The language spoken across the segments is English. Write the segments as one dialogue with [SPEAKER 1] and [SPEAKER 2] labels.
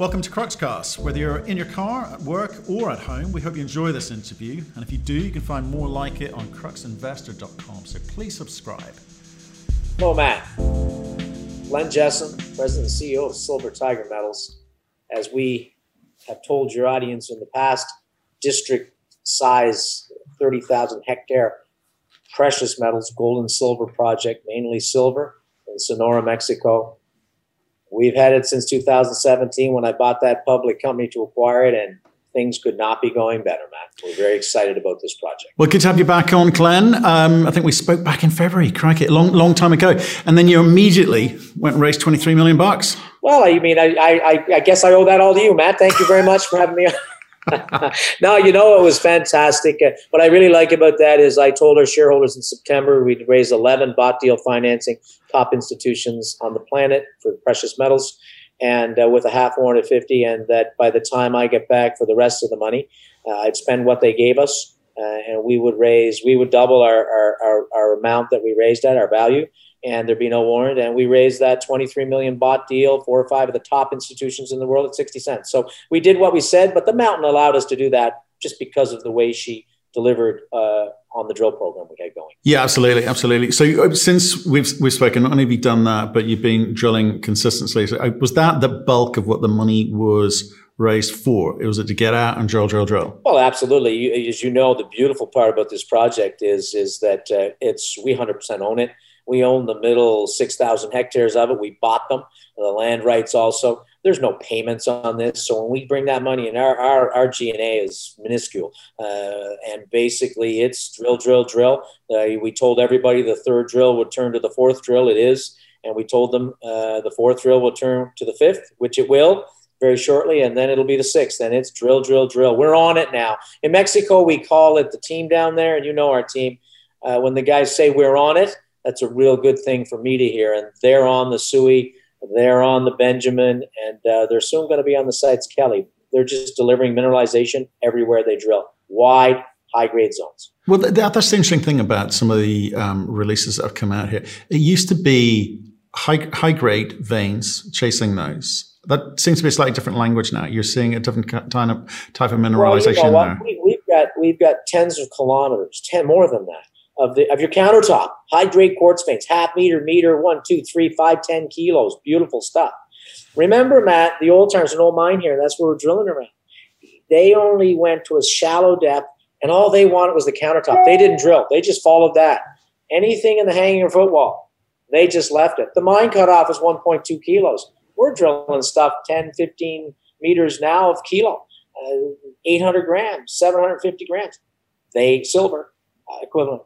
[SPEAKER 1] Welcome to Cruxcast. Whether you're in your car, at work, or at home, we hope you enjoy this interview. And if you do, you can find more like it on cruxinvestor.com. So please subscribe.
[SPEAKER 2] Hello, Matt. Glenn Jessome, President and CEO of Silver Tiger Metals. As we have told your audience in the past, district size 30,000 hectare precious metals, gold and silver project, mainly silver in Sonora, Mexico. We've had it since 2017 when I bought that public company to acquire it, and things could not be going better, Matt. We're very excited about this project.
[SPEAKER 1] Well, good to have you back on, Glenn. Um, I think we spoke back in February, crikey, a long, long time ago. And then you immediately went and raised 23 million bucks.
[SPEAKER 2] Well, I mean, I, I, I guess I owe that all to you, Matt. Thank you very much for having me on. no, you know it was fantastic. Uh, what I really like about that is I told our shareholders in September we'd raise 11 bought deal financing, top institutions on the planet for precious metals, and uh, with a half warrant at 50, and that by the time I get back for the rest of the money, uh, I'd spend what they gave us, uh, and we would raise, we would double our, our, our, our amount that we raised at, our value, and there'd be no warrant. And we raised that 23 million bought deal, four or five of the top institutions in the world at 60 cents. So we did what we said, but the mountain allowed us to do that just because of the way she delivered uh, on the drill program we had going.
[SPEAKER 1] Yeah, absolutely, absolutely. So uh, since we've we've spoken, not only have you done that, but you've been drilling consistently. So uh, was that the bulk of what the money was? raised for? It was it to get out and drill, drill, drill?
[SPEAKER 2] Well, absolutely. You, as you know, the beautiful part about this project is is that uh, it's we hundred percent own it. We own the middle 6,000 hectares of it. We bought them, the land rights also. There's no payments on this. So when we bring that money in, our, our, our G&A is minuscule. Uh, and basically, it's drill, drill, drill. Uh, we told everybody the third drill would turn to the fourth drill. It is. And we told them uh, the fourth drill will turn to the fifth, which it will very shortly, and then it'll be the sixth. And it's drill, drill, drill. We're on it now. In Mexico, we call it the team down there, and you know our team. Uh, when the guys say we're on it, that's a real good thing for me to hear. And they're on the Sooy, they're on the Benjamin, and uh, they're soon going to be on the Seitz Kelly. They're just delivering mineralization everywhere they drill, wide, high grade zones.
[SPEAKER 1] Well, that's the interesting thing about some of the um, releases that have come out here. It used to be high, high grade veins chasing those. That seems to be a slightly different language now. You're seeing a different type of, type of mineralization well, you know there.
[SPEAKER 2] We, have got we've got tens of kilometers, ten more than that of the of your countertop. Grade quartz veins, half meter, meter, one, two, three, five, ten kilos. Beautiful stuff. Remember, Matt, the old times, an old mine here. That's where we're drilling around. They only went to a shallow depth, and all they wanted was the countertop. They didn't drill. They just followed that. Anything in the hanging or footwall, they just left it. The mine cutoff is 1.2 kilos. We're drilling stuff 10, 15 meters now of kilo, uh, 800 grams, 750 grams. They silver uh, equivalent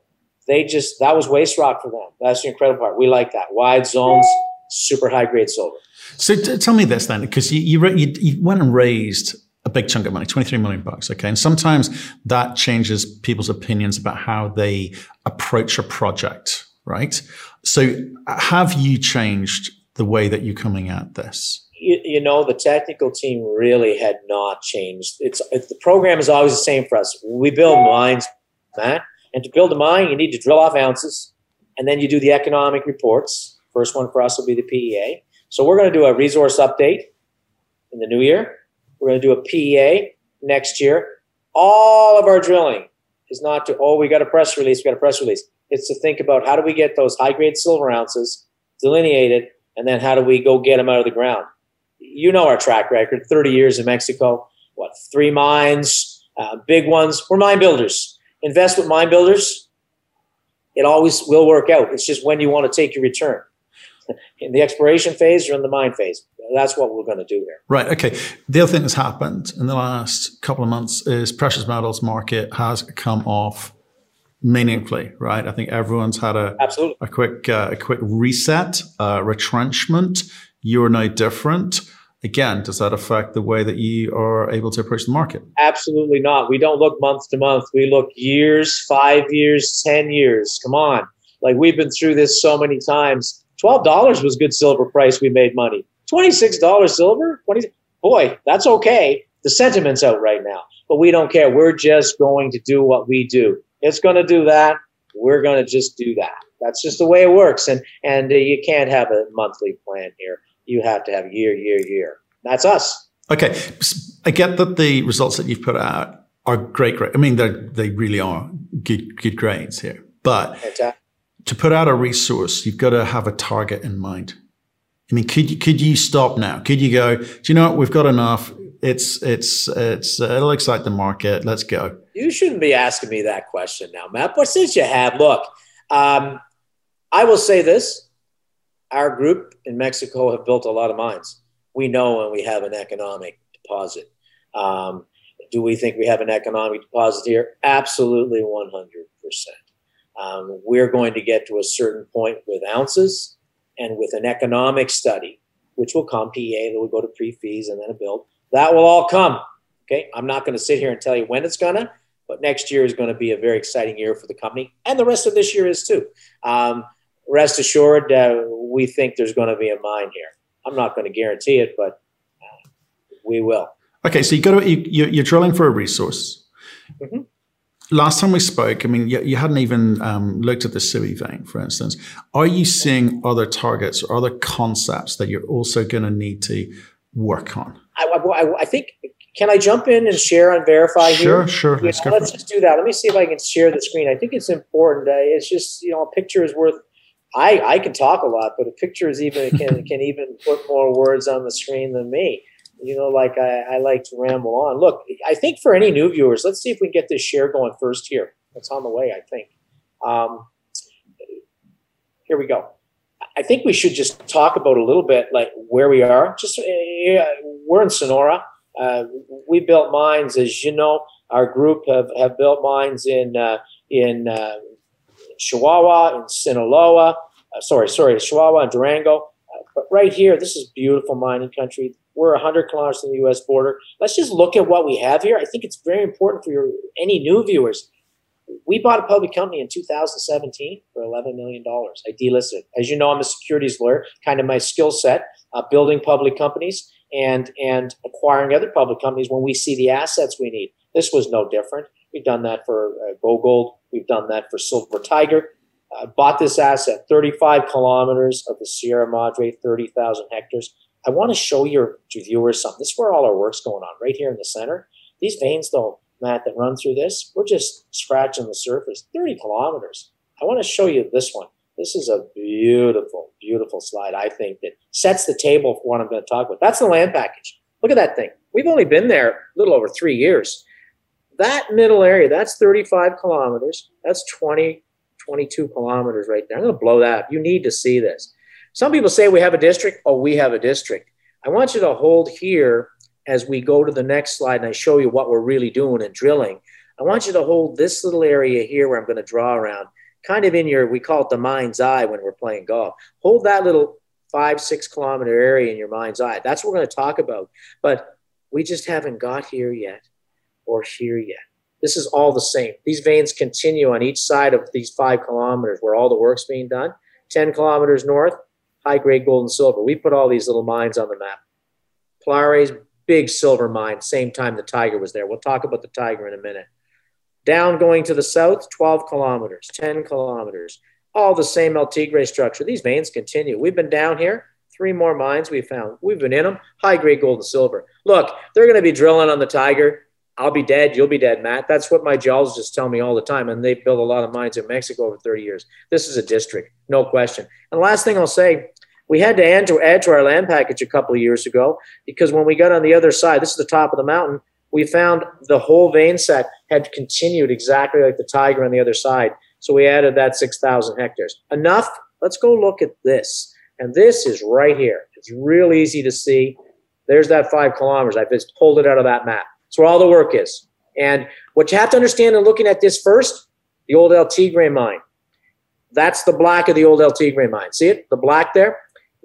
[SPEAKER 2] they just that was waste rock for them. That's the incredible part. We like that wide zones, super high grade silver.
[SPEAKER 1] So t- tell me this then, because you, you, you you went and raised a big chunk of money, 23 million bucks. Okay. And sometimes that changes people's opinions about how they approach a project, right? So have you changed the way that you're coming at this?
[SPEAKER 2] You, you know, the technical team really had not changed. It's, it's the program is always the same for us. We build mines, Matt. And to build a mine, you need to drill off ounces, and then you do the economic reports. First one for us will be the PEA. So we're going to do a resource update in the new year. We're going to do a PEA next year. All of our drilling is not to, oh, we got a press release, we got a press release. It's to think about how do we get those high grade silver ounces delineated, and then how do we go get them out of the ground. You know our track record 30 years in Mexico, what, three mines, uh, big ones. We're mine builders invest with mine builders, it always will work out. It's just when you want to take your return. In the exploration phase or in the mine phase. That's what we're going to do here.
[SPEAKER 1] Right. Okay. The other thing that's happened in the last couple of months is precious metals market has come off meaningfully, right? I think everyone's had a
[SPEAKER 2] Absolutely.
[SPEAKER 1] a quick uh, a quick reset, uh, retrenchment. You're no different. Again, does that affect the way that you are able to approach the market?
[SPEAKER 2] Absolutely not. We don't look month to month. We look years, five years, 10 years. Come on. Like we've been through this so many times. $12 was good silver price. We made money. $26 silver? 20, boy, that's okay. The sentiment's out right now, but we don't care. We're just going to do what we do. It's going to do that. We're going to just do that. That's just the way it works. And, and uh, you can't have a monthly plan here you have to have year, year, year. That's us.
[SPEAKER 1] Okay, I get that the results that you've put out are great. Great. I mean, they they really are good good grades here. But to put out a resource, you've got to have a target in mind. I mean, could you could you stop now? Could you go? Do you know what? We've got enough. It's it's it's uh, it'll excite the market. Let's go.
[SPEAKER 2] You shouldn't be asking me that question now, Matt. But since you have, look, um, I will say this: our group in Mexico have built a lot of mines. We know when we have an economic deposit. Um, do we think we have an economic deposit here? Absolutely, one hundred percent. Um, we're going to get to a certain point with ounces and with an economic study, which will come PEA, that will go to pre-feas and then a build. That will all come. Okay, I'm not going to sit here and tell you when it's going to, but next year is going to be a very exciting year for the company, and the rest of this year is too. Um, rest assured, uh, we think there's going to be a mine here. I'm not going to guarantee it, but uh, we will.
[SPEAKER 1] Okay, so you got to, you, you're drilling for a resource. Mm-hmm last time we spoke, I mean, you, you hadn't even um, looked at the Sooy vein, for instance. Are you seeing other targets or other concepts that you're also going to need to work on?
[SPEAKER 2] I, I, I, think. Can I jump in and share on verify
[SPEAKER 1] sure,
[SPEAKER 2] here?
[SPEAKER 1] Sure,
[SPEAKER 2] sure. let's, let's just do that. Let me see if I can share the screen. I think it's important. Uh, it's just you know, a picture is worth. I I can talk a lot, but a picture is even can can even put more words on the screen than me you know, like I, I, like to ramble on. Look, I think for any new viewers, let's see if we can get this share going first here. It's on the way, I think. Um, here we go. I think we should just talk about a little bit like where we are. Just uh, we're in Sonora. Uh, we built mines, as you know. Our group have, have built mines in uh, in Chihuahua, in Sinaloa. Uh, sorry, sorry, Chihuahua and Durango. Uh, but right here, this is beautiful mining country. We're 100 kilometers from the U.S. border. Let's just look at what we have here. I think it's very important for your, any new viewers. We bought a public company in 2017 for $11 million. I delisted. As you know, I'm a securities lawyer, kind of my skill set, uh, building public companies and, and acquiring other public companies when we see the assets we need. This was no different. We've done that for uh, GoGold. We've done that for Silver Tiger. I bought this asset, 35 kilometers of the Sierra Madre, 30,000 hectares. I want to show your, your viewers something. This is where all our work's going on, right here in the center. These veins, though, Matt, that run through this, we're just scratching the surface, 30 kilometers. I want to show you this one. This is a beautiful, beautiful slide, I think, that sets the table for what I'm going to talk about. That's the land package. Look at that thing. We've only been there a little over three years. That middle area, that's 35 kilometers. That's 20, 22 kilometers right there. I'm going to blow that up. You need to see this. Some people say we have a district. Oh, we have a district. I want you to hold here as we go to the next slide and I show you what we're really doing in drilling. I want you to hold this little area here where I'm going to draw around, kind of in your, we call it the mind's eye when we're playing golf. Hold that little five, six kilometer area in your mind's eye. That's what we're going to talk about. But we just haven't got here yet or here yet. This is all the same. These veins continue on each side of these five kilometers where all the work's being done. 10 kilometers north, high grade gold and silver. We put all these little mines on the map. Pilares, big silver mine, same time the Tiger was there. We'll talk about the Tiger in a minute. Down going to the south, 12 kilometers, 10 kilometers, all the same El Tigre structure. These veins continue. We've been down here, three more mines we found. We've been in them, high grade gold and silver. Look, they're going to be drilling on the Tiger. I'll be dead, you'll be dead, Matt. That's what my geologists tell me all the time. And they built a lot of mines in Mexico over 30 years. This is a district, no question. And last thing I'll say, we had to add to, add to our land package a couple of years ago because when we got on the other side, this is the top of the mountain, we found the whole vein set had continued exactly like the tiger on the other side. So we added that 6,000 hectares. Enough? Let's go look at this. And this is right here. It's real easy to see. There's that five kilometers. I just pulled it out of that map. It's where all the work is. And what you have to understand in looking at this first, the old El Tigre mine. That's the black of the old El Tigre mine. See it? The black there?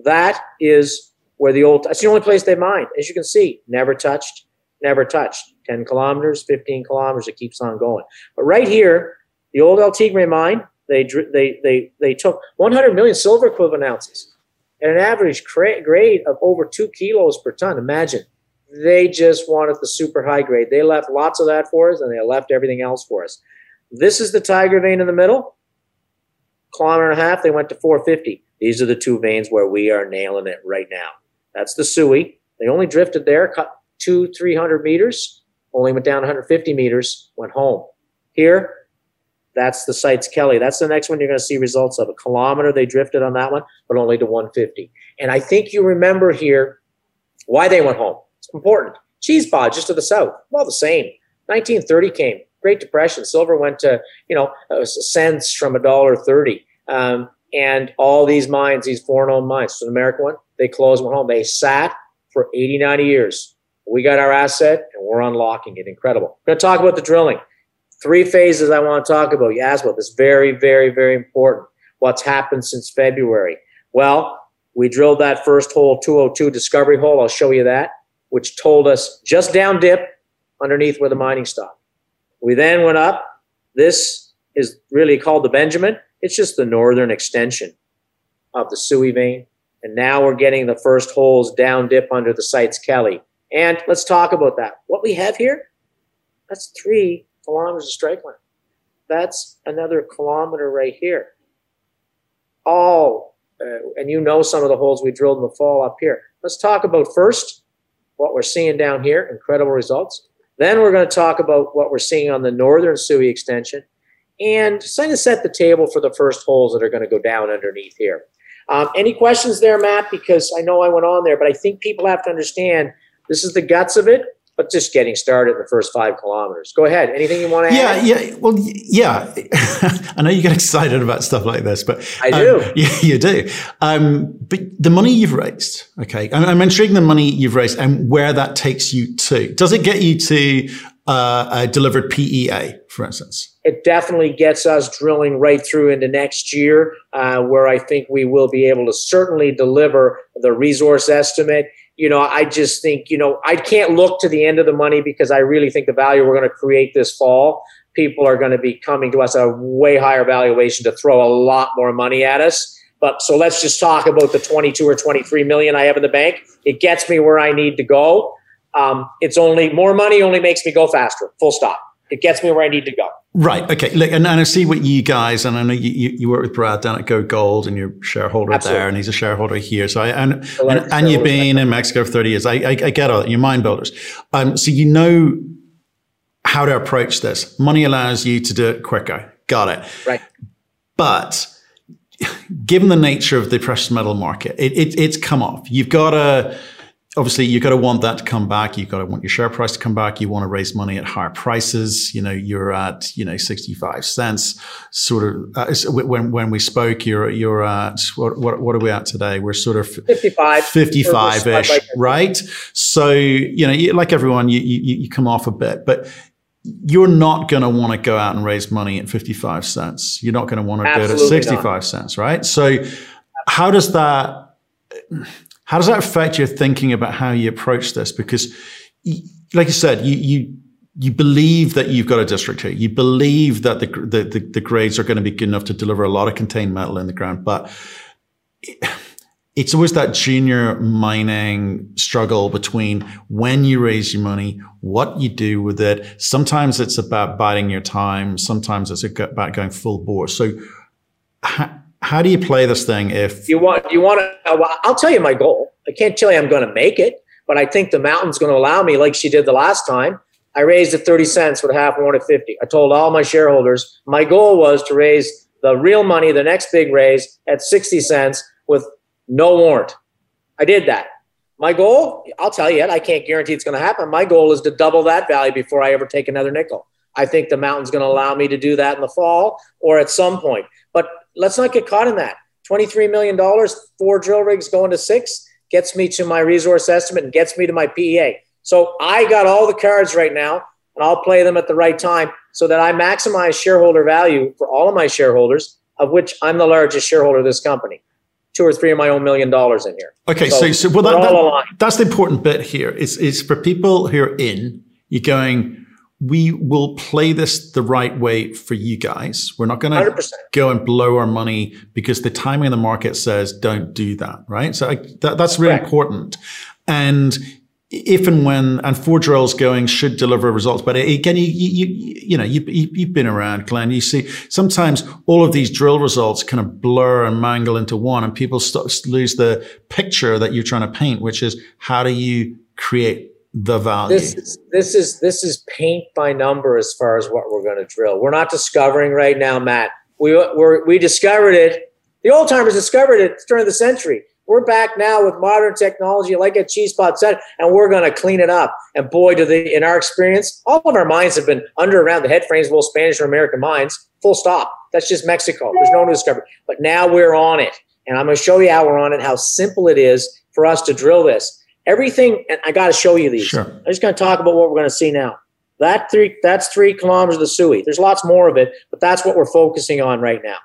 [SPEAKER 2] That is where the old, that's the only place they mined. As you can see, never touched, never touched. 10 kilometers, 15 kilometers, it keeps on going. But right here, the old El Tigre mine, they, they, they, they took 100 million silver equivalent ounces at an average grade of over two kilos per ton. Imagine they just wanted the super high grade. They left lots of that for us and they left everything else for us. This is the tiger vein in the middle. Kilometer and a half, they went to 450. These are the two veins where we are nailing it right now. That's the Sooy. They only drifted there cut two, 300 meters, only went down 150 meters, went home. Here, that's the Seitz Kelly. That's the next one you're going to see results of. A kilometer they drifted on that one, but only to 150. And I think you remember here why they went home. Important. Chispas just to the south, well, the same. 1930 came, Great Depression. Silver went to, you know, cents from a dollar thirty. Um, and all these mines, these foreign owned mines, so the American one, they closed, went home. They sat for 80, 90 years. We got our asset and we're unlocking it. Incredible. Going to talk about the drilling. Three phases I want to talk about. You asked about this. Very, very, very important. What's happened since February? Well, we drilled that first hole, 202 discovery hole. I'll show you that, which told us just down dip underneath where the mining stopped. We then went up. This is really called the Benjamin. It's just the northern extension of the Sooy vein. And now we're getting the first holes down dip under the Seitz Kelly. And let's talk about that. What we have here, that's three kilometers of strike length. That's another kilometer right here. All, uh, and you know some of the holes we drilled in the fall up here. Let's talk about first what we're seeing down here, incredible results. Then we're going to talk about what we're seeing on the northern Sooy extension and kind of set the table for the first holes that are going to go down underneath here. Um, any questions there, Matt? Because I know I went on there, but I think people have to understand this is the guts of it, but just getting started in the first five kilometers. Go ahead. Anything you want to
[SPEAKER 1] yeah,
[SPEAKER 2] add?
[SPEAKER 1] Yeah, yeah. Well, yeah. I know you get excited about stuff like this, but
[SPEAKER 2] I do.
[SPEAKER 1] Um, yeah, you do. Um, but the money you've raised, okay, I'm, I'm intrigued in the money you've raised and where that takes you to. Does it get you to uh, a delivered PEA, for instance?
[SPEAKER 2] It definitely gets us drilling right through into next year, uh, where I think we will be able to certainly deliver the resource estimate. You know, I just think, you know, I can't look to the end of the money because I really think the value we're going to create this fall, people are going to be coming to us at a way higher valuation to throw a lot more money at us. But so let's just talk about the 22 or 23 million I have in the bank. It gets me where I need to go. Um, it's only more money only makes me go faster. Full stop. It gets me where I need to go.
[SPEAKER 1] Right. Okay. Look, and, and I see what you guys, and I know you, you, you work with Brad down at GoGold, and you're shareholder
[SPEAKER 2] Absolutely.
[SPEAKER 1] there, and he's a shareholder here. So I and and, and, you've been in Mexico for thirty years. I, I, I get all that. You're mind builders. Um, so you know how to approach this. Money allows you to do it quicker. Got it.
[SPEAKER 2] Right.
[SPEAKER 1] But given the nature of the precious metal market, it, it it's come off. You've got to obviously you've got to want that to come back. You've got to want your share price to come back. You want to raise money at higher prices. You know, you're at, you know, 65 cents sort of, uh, when, when we spoke, you're, you're at, what, what, what are we at today? We're sort of
[SPEAKER 2] 55,
[SPEAKER 1] 55 ish, right? So, you know, you, like everyone, you, you, you come off a bit, but you're not going to want to go out and raise money at 55 cents. You're not going to want to
[SPEAKER 2] Absolutely
[SPEAKER 1] do it at 65
[SPEAKER 2] not.
[SPEAKER 1] cents, right? So how does that, how does that affect your thinking about how you approach this? Because, like you said, you you you believe that you've got a district here. You believe that the the, the, grades are going to be good enough to deliver a lot of contained metal in the ground, but it's always that junior mining struggle between when you raise your money, what you do with it. Sometimes it's about biding your time. Sometimes it's about going full bore. So, do you play this thing if
[SPEAKER 2] you want you want to uh, well, i'll tell you my goal. I can't tell you i'm going to make it but i think the mountain's going to allow me like she did the last time. I raised at 30 cents with half one at 50 i told all my shareholders my goal was to raise the real money the next big raise at 60 cents with no warrant. I did that. My goal i'll tell you i can't guarantee it's going to happen. My goal is to double that value before i ever take another nickel. I think the mountain's going to allow me to do that in the fall or at some point. But let's not get caught in that. $23 million, four drill rigs going to six gets me to my resource estimate and gets me to my PEA. So I got all the cards right now, and I'll play them at the right time so that I maximize shareholder value for all of my shareholders, of which I'm the largest shareholder of this company. Two or three of my own million dollars in here.
[SPEAKER 1] Okay, so, so, so well, that, that, that's the important bit here. It's, it's for people who are in, you're going, we will play this the right way for you guys. We're not going to go and blow our money because the timing of the market says don't do that, right? So I, that, that's really Correct. important. And if and when and four drills going should deliver results, but again, you you you know you, you have been around, Glenn. You see sometimes all of these drill results kind of blur and mangle into one, and people start, lose the picture that you're trying to paint, which is how do you create the value.
[SPEAKER 2] This is, this is this is paint by number as far as what we're going to drill. We're not discovering right now, Matt. We we we discovered it. The old timers discovered it during the century. We're back now with modern technology, like a cheese pot said, and we're going to clean it up. And boy, do they, in our experience, all of our mines have been under around the head frames of both Spanish or American mines. Full stop. That's just Mexico. There's no new discovery. But now we're on it, and I'm going to show you how we're on it, how simple it is for us to drill this. Everything, and I got to show you these.
[SPEAKER 1] Sure.
[SPEAKER 2] I'm just going to talk about what we're going to see now. That three, that's three kilometers of the Sooy. There's lots more of it, but that's what we're focusing on right now.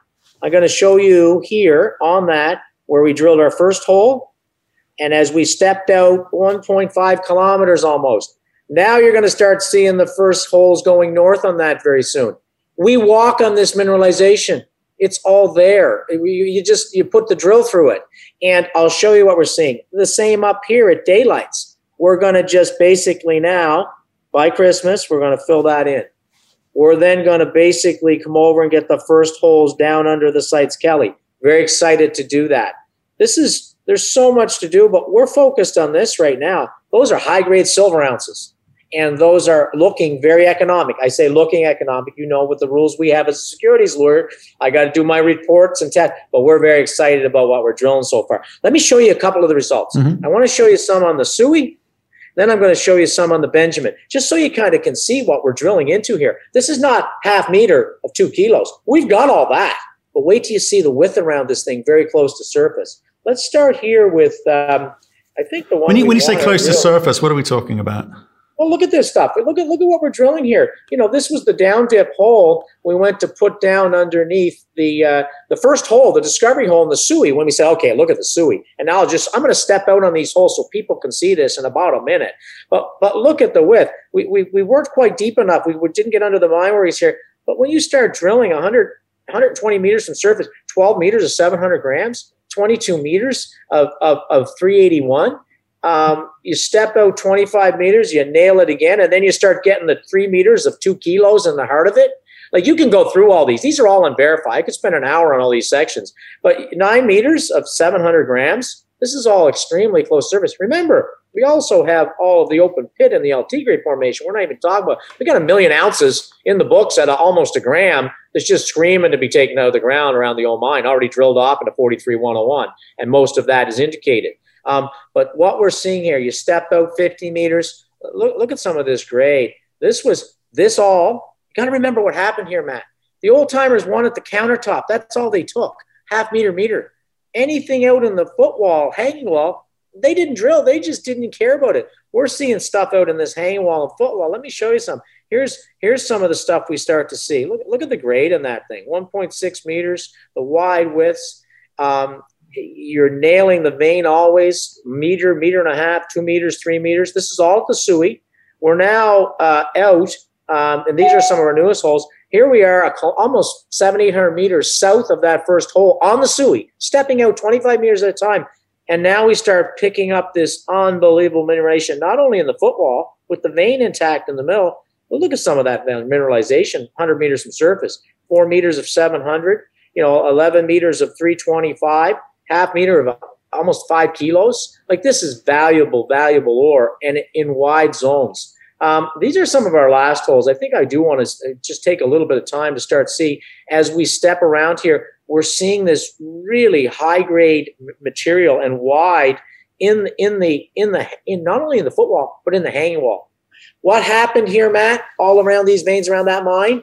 [SPEAKER 2] I'm going to show you here on that where we drilled our first hole. And as we stepped out 1.5 kilometers almost, now you're going to start seeing the first holes going north on that very soon. We walk on this mineralization. It's all there. You, just you put the drill through it, and I'll show you what we're seeing. The same up here at daylights. We're going to just basically now by Christmas we're going to fill that in. We're then going to basically come over and get the first holes down under the Seitz Kelly. Very excited to do that. This is there's so much to do, but we're focused on this right now. Those are high grade silver ounces, and those are looking very economic. I say looking economic. You know, with the rules we have as a securities lawyer, I got to do my reports and test. But we're very excited about what we're drilling so far. Let me show you a couple of the results. Mm-hmm. I want to show you some on the Sooy. Then I'm going to show you some on the Benjamin, just so you kind of can see what we're drilling into here. This is not half meter of two kilos. We've got all that. But wait till you see the width around this thing very close to surface. Let's start here with, um, I think the one.
[SPEAKER 1] When you, when you say close to surface, what are we talking about?
[SPEAKER 2] Well, look at this stuff. Look at look at what we're drilling here. You know, this was the down dip hole we went to put down underneath the uh, the first hole, the discovery hole in the Sooy. When we said, okay, look at the Sooy, and now I'll just I'm going to step out on these holes so people can see this in about a minute. But but look at the width. We we, we worked quite deep enough. We didn't get under the mine worries here. But when you start drilling 100 120 meters from surface, 12 meters of 700 grams, 22 meters of, of, of 381. Um, you step out 25 meters, you nail it again, and then you start getting the three meters of two kilos in the heart of it. Like you can go through all these. These are all unverified. I could spend an hour on all these sections. But nine meters of 700 grams, this is all extremely close surface. Remember, we also have all of the open pit in the El Tigre formation. We're not even talking about. We got a million ounces in the books at a, almost a gram. That's just screaming to be taken out of the ground around the old mine, already drilled off into 43101, and most of that is indicated. Um, but what we're seeing here, you step out 50 meters. Look, look at some of this grade. This was this all. You got to remember what happened here, Matt. The old timers wanted the countertop. That's all they took, half meter meter. Anything out in the footwall, hanging wall, they didn't drill. They just didn't care about it. We're seeing stuff out in this hanging wall and footwall. Let me show you some. Here's here's some of the stuff we start to see. Look, look at the grade in that thing. 1.6 meters, the wide widths. Um, you're nailing the vein always, meter, meter and a half, two meters, three meters. This is all at the Sooy. We're now uh, out, um, and these are some of our newest holes. Here we are, almost 7,800 meters south of that first hole on the Sooy, stepping out 25 meters at a time. And now we start picking up this unbelievable mineralization, not only in the footwall, with the vein intact in the middle, but look at some of that mineralization 100 meters from surface, four meters of 700, you know, 11 meters of 325, half meter of almost five kilos. Like this is valuable, valuable ore and in wide zones. Um, these are some of our last holes. I think I do want to just take a little bit of time to start see as we step around here we're seeing this really high grade material and wide in in the in the in not only in the footwall but in the hanging wall. What happened here, Matt? All around these veins around that mine,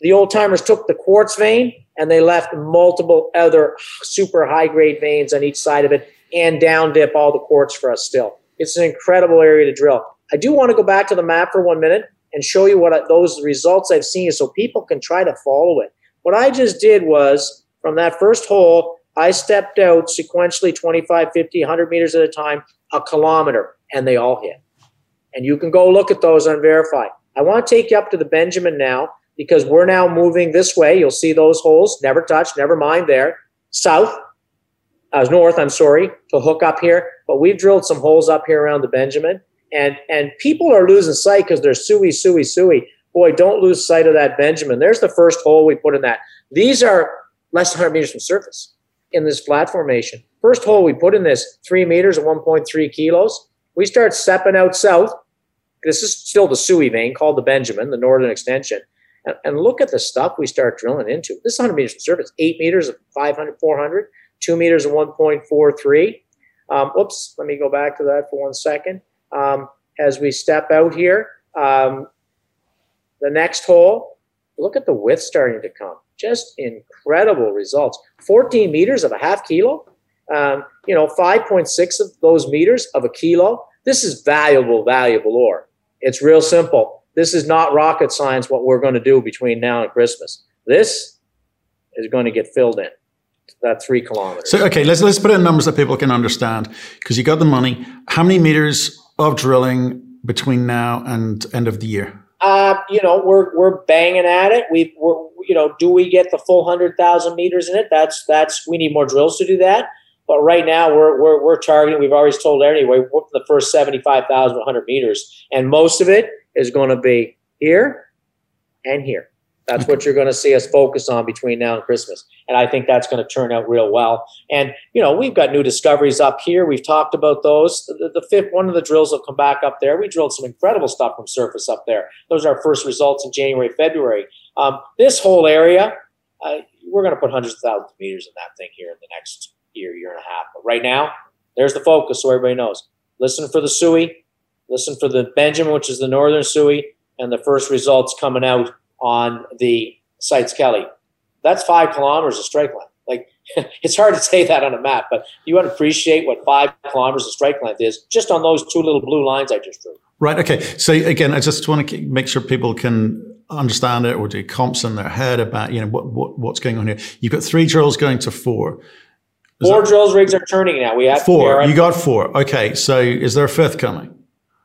[SPEAKER 2] the old timers took the quartz vein and they left multiple other super high grade veins on each side of it and down dip all the quartz for us still. It's an incredible area to drill. I do want to go back to the map for one minute and show you what I, those results I've seen so people can try to follow it. What I just did was from that first hole, I stepped out sequentially 25, 50, 100 meters at a time, a kilometer, and they all hit. And you can go look at those unverified. I want to take you up to the Benjamin now because we're now moving this way. You'll see those holes, never touch, never mind there. South, uh, north, I'm sorry, to hook up here. But we've drilled some holes up here around the Benjamin. And, and people are losing sight because they're sui, sui, sui boy, don't lose sight of that Benjamin. There's the first hole we put in that. These are less than 100 meters from surface in this flat formation. First hole we put in this, three meters at 1.3 kilos. We start stepping out south. This is still the Sooy vein called the Benjamin, the northern extension. And, look at the stuff we start drilling into. This is 100 meters of surface, 8 meters of 500, 400, 2 meters of 1.43. Um, oops, let me go back to that for one second. Um, as we step out here, um, the next hole, look at the width starting to come. Just incredible results. 14 meters of a half kilo. Um, you know, 5.6 of those meters of a kilo. This is valuable, valuable ore. It's real simple. This is not rocket science what we're going to do between now and Christmas. This is going to get filled in. That three kilometers.
[SPEAKER 1] So okay, let's let's put it in numbers that people can understand because you got the money. How many meters of drilling between now and end of the year?
[SPEAKER 2] Uh, you know, we're we're banging at it. We we're you know, do we get the full hundred thousand meters in it? That's that's we need more drills to do that. But right now we're we're, we're targeting. We've always told anyway. We're the first seventy five thousand one hundred meters, and most of it is going to be here and here. That's what you're going to see us focus on between now and Christmas. And I think that's going to turn out real well. And, you know, we've got new discoveries up here. We've talked about those. The, the, fifth, one of the drills will come back up there. We drilled some incredible stuff from surface up there. Those are our first results in January, February. Um, this whole area, uh, we're going to put hundreds of thousands of meters in that thing here in the next year, year and a half. But right now, there's the focus so everybody knows. Listen for the Sooy, listen for the Benjamin, which is the northern Sooy, and the first results coming out on the Seitz Kelly. That's five kilometers of strike length. Like it's hard to say that on a map, but you want to appreciate what five kilometers of strike length is just on those two little blue lines I just drew.
[SPEAKER 1] Right. Okay. So again, I just want to make sure people can understand it or do comps in their head about you know what, what what's going on here. You've got three drills going to four.
[SPEAKER 2] Is four that, drills rigs are turning now. We have
[SPEAKER 1] four. You got four. Okay. So is there a fifth coming?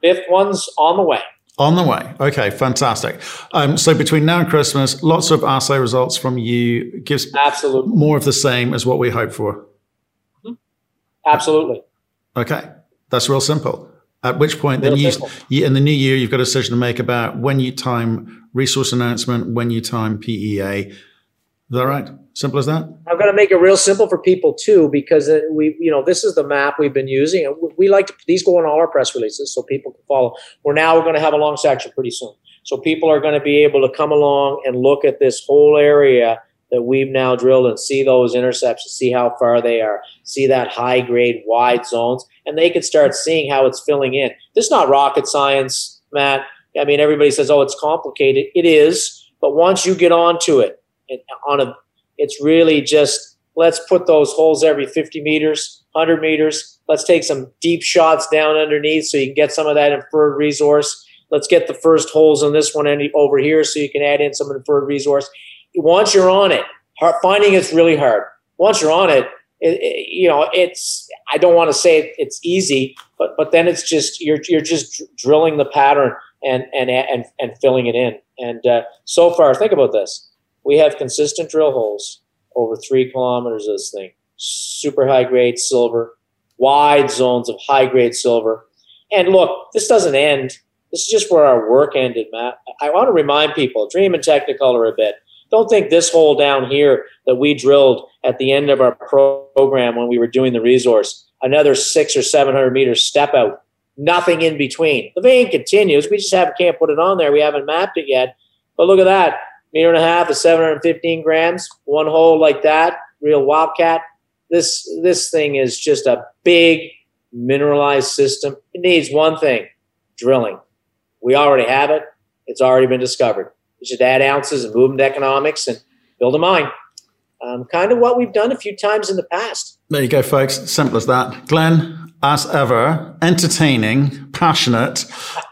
[SPEAKER 2] Fifth one's on the way.
[SPEAKER 1] On the way. Okay, fantastic. Um, so between now and Christmas, lots of assay results from you gives
[SPEAKER 2] absolutely
[SPEAKER 1] more of the same as what we hope for.
[SPEAKER 2] Mm-hmm. Absolutely.
[SPEAKER 1] Okay, that's real simple. At which point, then you, you, in the new year, you've got a decision to make about when you time resource announcement, when you time PEA. Is that right? Simple as that.
[SPEAKER 2] I'm going to make it real simple for people too, because uh, we, you know, this is the map we've been using. We like to, these go in all our press releases so people can follow. We're now we're going to have a long section pretty soon, so people are going to be able to come along and look at this whole area that we've now drilled and see those intercepts and see how far they are, see that high grade wide zones, and they can start seeing how it's filling in. This is not rocket science, Matt. I mean, everybody says, "Oh, it's complicated." It is, but once you get onto it on a it's really just let's put those holes every 50 meters, 100 meters. Let's take some deep shots down underneath so you can get some of that inferred resource. Let's get the first holes on this one any over here so you can add in some inferred resource. Once you're on it, finding it's really hard. Once you're on it, it, it, you know it's i don't want to say it's easy but but then it's just you're you're just drilling the pattern and and and, and filling it in and uh, so far think about this we have consistent drill holes over three kilometers of this thing. Super high grade silver, wide zones of high grade silver. And look, this doesn't end. This is just where our work ended, Matt. I want to remind people, dream in Technicolor a bit. Don't think this hole down here that we drilled at the end of our program when we were doing the resource, another six or 700 meters step out, nothing in between. The vein continues. We just haven't, can't put it on there. We haven't mapped it yet. But look at that meter and a half is 715 grams. One hole like that, real wildcat. This this thing is just a big mineralized system. It needs one thing: drilling. We already have it. It's already been discovered. We should add ounces and move them to economics and build a mine. Um, kind of what we've done a few times in the past.
[SPEAKER 1] There you go, folks. Simple as that. Glenn, as ever, entertaining, passionate,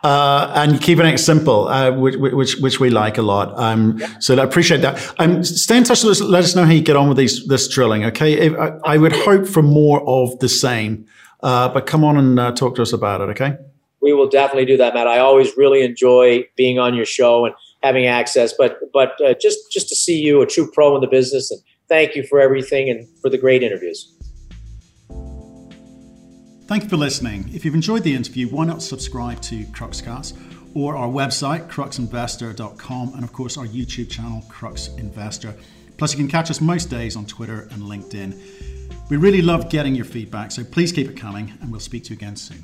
[SPEAKER 1] uh, and keeping it simple, uh, which, which, which we like a lot. Um, yeah. So I appreciate that. Um, stay in touch with us. Let us know how you get on with these, this drilling. Okay. If, I, I, would hope for more of the same, uh, but come on and uh, talk to us about it. Okay.
[SPEAKER 2] We will definitely do that, Matt. I always really enjoy being on your show and having access, but, but uh, just, just to see you, a true pro in the business, and thank you for everything and for the great interviews.
[SPEAKER 1] Thank you for listening. If you've enjoyed the interview, why not subscribe to Cruxcast or our website, cruxinvestor.com, and of course our YouTube channel, Crux Investor. Plus, you can catch us most days on Twitter and LinkedIn. We really love getting your feedback, so please keep it coming, and we'll speak to you again soon.